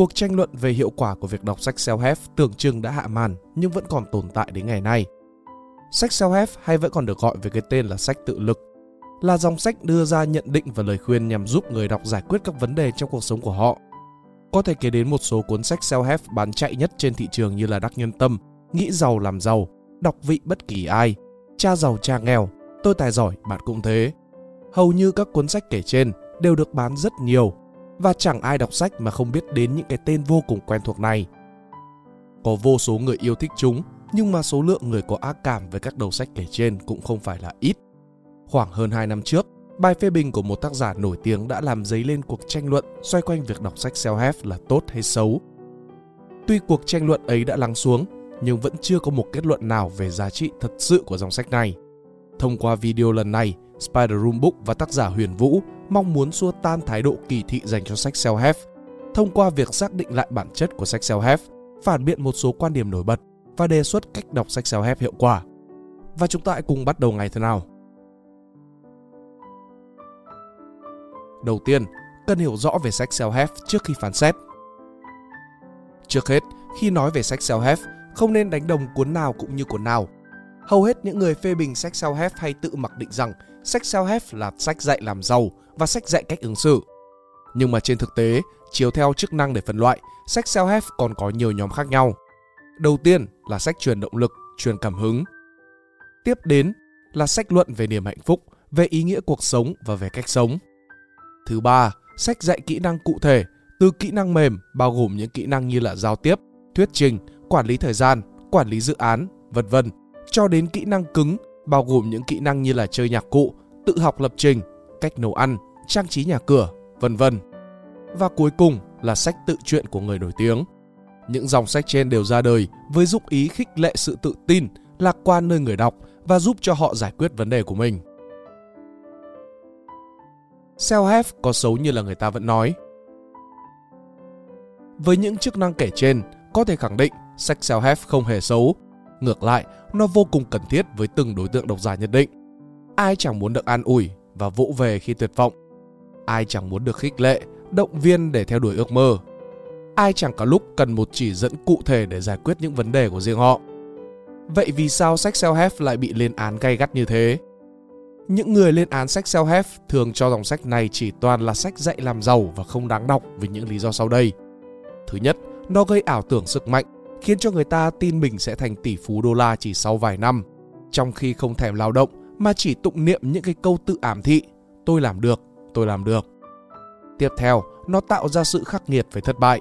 Cuộc tranh luận về hiệu quả của việc đọc sách self-help tưởng chừng đã hạ màn nhưng vẫn còn tồn tại đến ngày nay. Sách self-help hay vẫn còn được gọi với cái tên là sách tự lực là dòng sách đưa ra nhận định và lời khuyên nhằm giúp người đọc giải quyết các vấn đề trong cuộc sống của họ. Có thể kể đến một số cuốn sách self-help bán chạy nhất trên thị trường như là Đắc Nhân Tâm, Nghĩ giàu làm giàu, Đọc vị bất kỳ ai, Cha giàu cha nghèo, Tôi tài giỏi bạn cũng thế. Hầu như các cuốn sách kể trên đều được bán rất nhiều và chẳng ai đọc sách mà không biết đến những cái tên vô cùng quen thuộc này. Có vô số người yêu thích chúng, nhưng mà số lượng người có ác cảm với các đầu sách kể trên cũng không phải là ít. Khoảng hơn 2 năm trước, bài phê bình của một tác giả nổi tiếng đã làm dấy lên cuộc tranh luận xoay quanh việc đọc sách self-help là tốt hay xấu. Tuy cuộc tranh luận ấy đã lắng xuống, nhưng vẫn chưa có một kết luận nào về giá trị thật sự của dòng sách này. Thông qua video lần này, Spider Room Book và tác giả Huyền Vũ mong muốn xua tan thái độ kỳ thị dành cho sách self-help thông qua việc xác định lại bản chất của sách self-help, phản biện một số quan điểm nổi bật và đề xuất cách đọc sách self-help hiệu quả. Và chúng ta hãy cùng bắt đầu ngày thế nào. Đầu tiên, cần hiểu rõ về sách self-help trước khi phán xét. Trước hết, khi nói về sách self-help, không nên đánh đồng cuốn nào cũng như cuốn nào. Hầu hết những người phê bình sách self-help hay tự mặc định rằng sách self-help là sách dạy làm giàu và sách dạy cách ứng xử. Nhưng mà trên thực tế, chiếu theo chức năng để phân loại, sách self-help còn có nhiều nhóm khác nhau. Đầu tiên là sách truyền động lực, truyền cảm hứng. Tiếp đến là sách luận về niềm hạnh phúc, về ý nghĩa cuộc sống và về cách sống. Thứ ba, sách dạy kỹ năng cụ thể, từ kỹ năng mềm bao gồm những kỹ năng như là giao tiếp, thuyết trình, quản lý thời gian, quản lý dự án, vân vân, cho đến kỹ năng cứng bao gồm những kỹ năng như là chơi nhạc cụ, tự học lập trình, cách nấu ăn, trang trí nhà cửa, vân vân. Và cuối cùng là sách tự truyện của người nổi tiếng. Những dòng sách trên đều ra đời với dụng ý khích lệ sự tự tin, lạc quan nơi người đọc và giúp cho họ giải quyết vấn đề của mình. Self-help có xấu như là người ta vẫn nói. Với những chức năng kể trên, có thể khẳng định sách self-help không hề xấu. Ngược lại, nó vô cùng cần thiết với từng đối tượng độc giả nhất định. Ai chẳng muốn được an ủi và vỗ về khi tuyệt vọng. Ai chẳng muốn được khích lệ, động viên để theo đuổi ước mơ. Ai chẳng có lúc cần một chỉ dẫn cụ thể để giải quyết những vấn đề của riêng họ. Vậy vì sao sách self-help lại bị lên án gay gắt như thế? Những người lên án sách self-help thường cho dòng sách này chỉ toàn là sách dạy làm giàu và không đáng đọc vì những lý do sau đây. Thứ nhất, nó gây ảo tưởng sức mạnh, khiến cho người ta tin mình sẽ thành tỷ phú đô la chỉ sau vài năm, trong khi không thèm lao động mà chỉ tụng niệm những cái câu tự ảm thị, tôi làm được, tôi làm được. Tiếp theo, nó tạo ra sự khắc nghiệt với thất bại,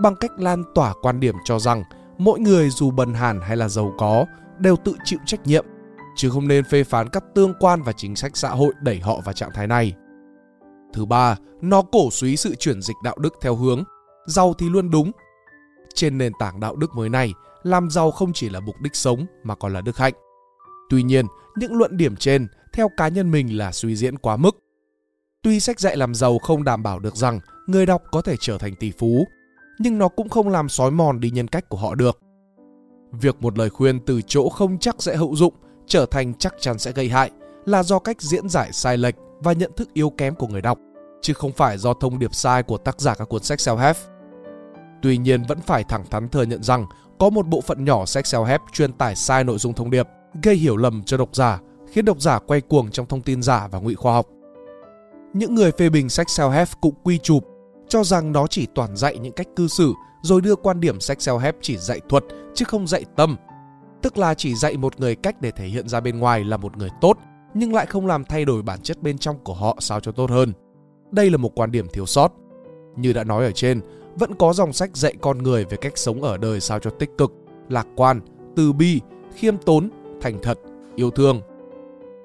bằng cách lan tỏa quan điểm cho rằng mỗi người dù bần hàn hay là giàu có đều tự chịu trách nhiệm, chứ không nên phê phán các tương quan và chính sách xã hội đẩy họ vào trạng thái này. Thứ ba, nó cổ suý sự chuyển dịch đạo đức theo hướng giàu thì luôn đúng. Trên nền tảng đạo đức mới này, làm giàu không chỉ là mục đích sống mà còn là đức hạnh. Tuy nhiên, những luận điểm trên theo cá nhân mình là suy diễn quá mức. Tuy sách dạy làm giàu không đảm bảo được rằng người đọc có thể trở thành tỷ phú, nhưng nó cũng không làm sói mòn đi nhân cách của họ được. Việc một lời khuyên từ chỗ không chắc sẽ hữu dụng trở thành chắc chắn sẽ gây hại là do cách diễn giải sai lệch và nhận thức yếu kém của người đọc, chứ không phải do thông điệp sai của tác giả các cuốn sách self-help. Tuy nhiên vẫn phải thẳng thắn thừa nhận rằng có một bộ phận nhỏ sách self-help truyền tải sai nội dung thông điệp, gây hiểu lầm cho độc giả, khiến độc giả quay cuồng trong thông tin giả và ngụy khoa học. Những người phê bình sách self-help cũng quy chụp, cho rằng nó chỉ toàn dạy những cách cư xử rồi đưa quan điểm sách self-help chỉ dạy thuật chứ không dạy tâm. Tức là chỉ dạy một người cách để thể hiện ra bên ngoài là một người tốt nhưng lại không làm thay đổi bản chất bên trong của họ sao cho tốt hơn. Đây là một quan điểm thiếu sót. Như đã nói ở trên, vẫn có dòng sách dạy con người về cách sống ở đời sao cho tích cực, lạc quan, từ bi, khiêm tốn, thành thật, yêu thương.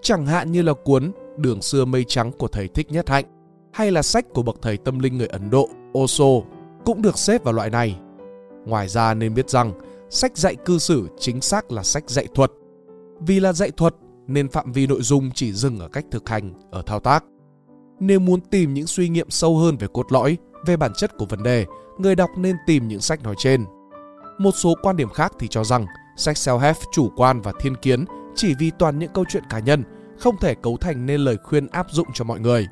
Chẳng hạn như là cuốn Đường xưa mây trắng của thầy Thích Nhất Hạnh hay là sách của bậc thầy tâm linh người Ấn Độ Osho cũng được xếp vào loại này. Ngoài ra nên biết rằng sách dạy cư xử chính xác là sách dạy thuật. Vì là dạy thuật nên phạm vi nội dung chỉ dừng ở cách thực hành, ở thao tác. Nếu muốn tìm những suy nghiệm sâu hơn về cốt lõi, về bản chất của vấn đề, người đọc nên tìm những sách nói trên. Một số quan điểm khác thì cho rằng sách self-help chủ quan và thiên kiến chỉ vì toàn những câu chuyện cá nhân, không thể cấu thành nên lời khuyên áp dụng cho mọi người.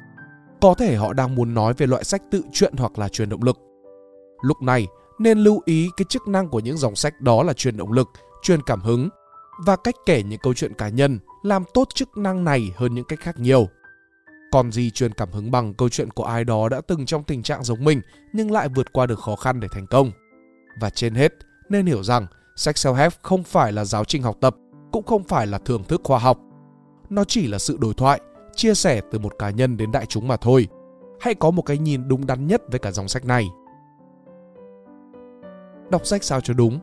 Có thể họ đang muốn nói về loại sách tự truyện hoặc là truyền động lực. Lúc này nên lưu ý cái chức năng của những dòng sách đó là truyền động lực, truyền cảm hứng và cách kể những câu chuyện cá nhân làm tốt chức năng này hơn những cách khác nhiều. Còn gì truyền cảm hứng bằng câu chuyện của ai đó đã từng trong tình trạng giống mình nhưng lại vượt qua được khó khăn để thành công. Và trên hết, nên hiểu rằng sách self-help không phải là giáo trình học tập, cũng không phải là thưởng thức khoa học. Nó chỉ là sự đối thoại, chia sẻ từ một cá nhân đến đại chúng mà thôi. Hãy có một cái nhìn đúng đắn nhất với cả dòng sách này. Đọc sách sao cho đúng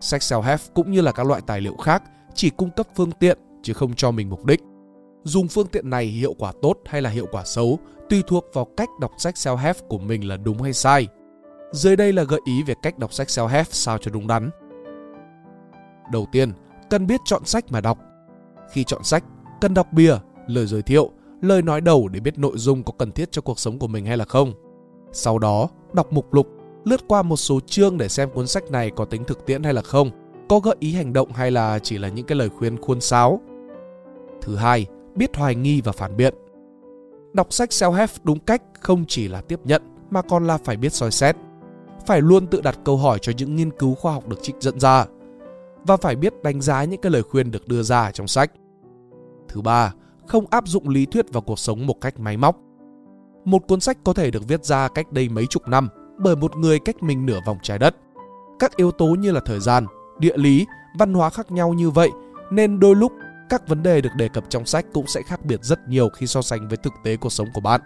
Sách self-help cũng như là các loại tài liệu khác chỉ cung cấp phương tiện chứ không cho mình mục đích. Dùng phương tiện này hiệu quả tốt hay là hiệu quả xấu tùy thuộc vào cách đọc sách self-help của mình là đúng hay sai. Dưới đây là gợi ý về cách đọc sách self-help sao cho đúng đắn. Đầu tiên, cần biết chọn sách mà đọc. Khi chọn sách, cần đọc bìa, lời giới thiệu, lời nói đầu để biết nội dung có cần thiết cho cuộc sống của mình hay là không. Sau đó, đọc mục lục, lướt qua một số chương để xem cuốn sách này có tính thực tiễn hay là không, có gợi ý hành động hay là chỉ là những cái lời khuyên khuôn sáo. Thứ hai, biết hoài nghi và phản biện. Đọc sách self-help đúng cách không chỉ là tiếp nhận mà còn là phải biết soi xét. Phải luôn tự đặt câu hỏi cho những nghiên cứu khoa học được trích dẫn ra và phải biết đánh giá những cái lời khuyên được đưa ra trong sách. Thứ ba, không áp dụng lý thuyết vào cuộc sống một cách máy móc. Một cuốn sách có thể được viết ra cách đây mấy chục năm bởi một người cách mình nửa vòng trái đất. Các yếu tố như là thời gian, địa lý, văn hóa khác nhau như vậy nên đôi lúc các vấn đề được đề cập trong sách cũng sẽ khác biệt rất nhiều khi so sánh với thực tế cuộc sống của bạn.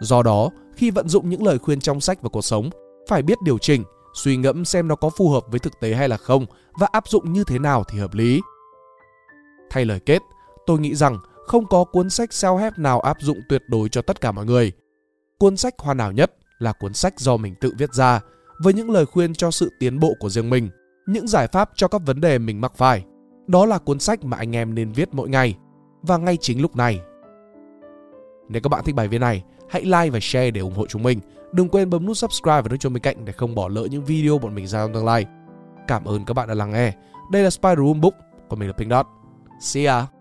Do đó, khi vận dụng những lời khuyên trong sách vào cuộc sống, phải biết điều chỉnh, suy ngẫm xem nó có phù hợp với thực tế hay là không và áp dụng như thế nào thì hợp lý. Thay lời kết, tôi nghĩ rằng không có cuốn sách self-help nào áp dụng tuyệt đối cho tất cả mọi người. Cuốn sách hoàn hảo nhất là cuốn sách do mình tự viết ra với những lời khuyên cho sự tiến bộ của riêng mình, những giải pháp cho các vấn đề mình mắc phải. Đó là cuốn sách mà anh em nên viết mỗi ngày và ngay chính lúc này. Nếu các bạn thích bài viết này, hãy like và share để ủng hộ chúng mình. Đừng quên bấm nút subscribe và nút chuông bên cạnh để không bỏ lỡ những video bọn mình ra trong tương lai. Cảm ơn các bạn đã lắng nghe. Đây là Spider Room Book, còn mình là Pink Dot. See ya!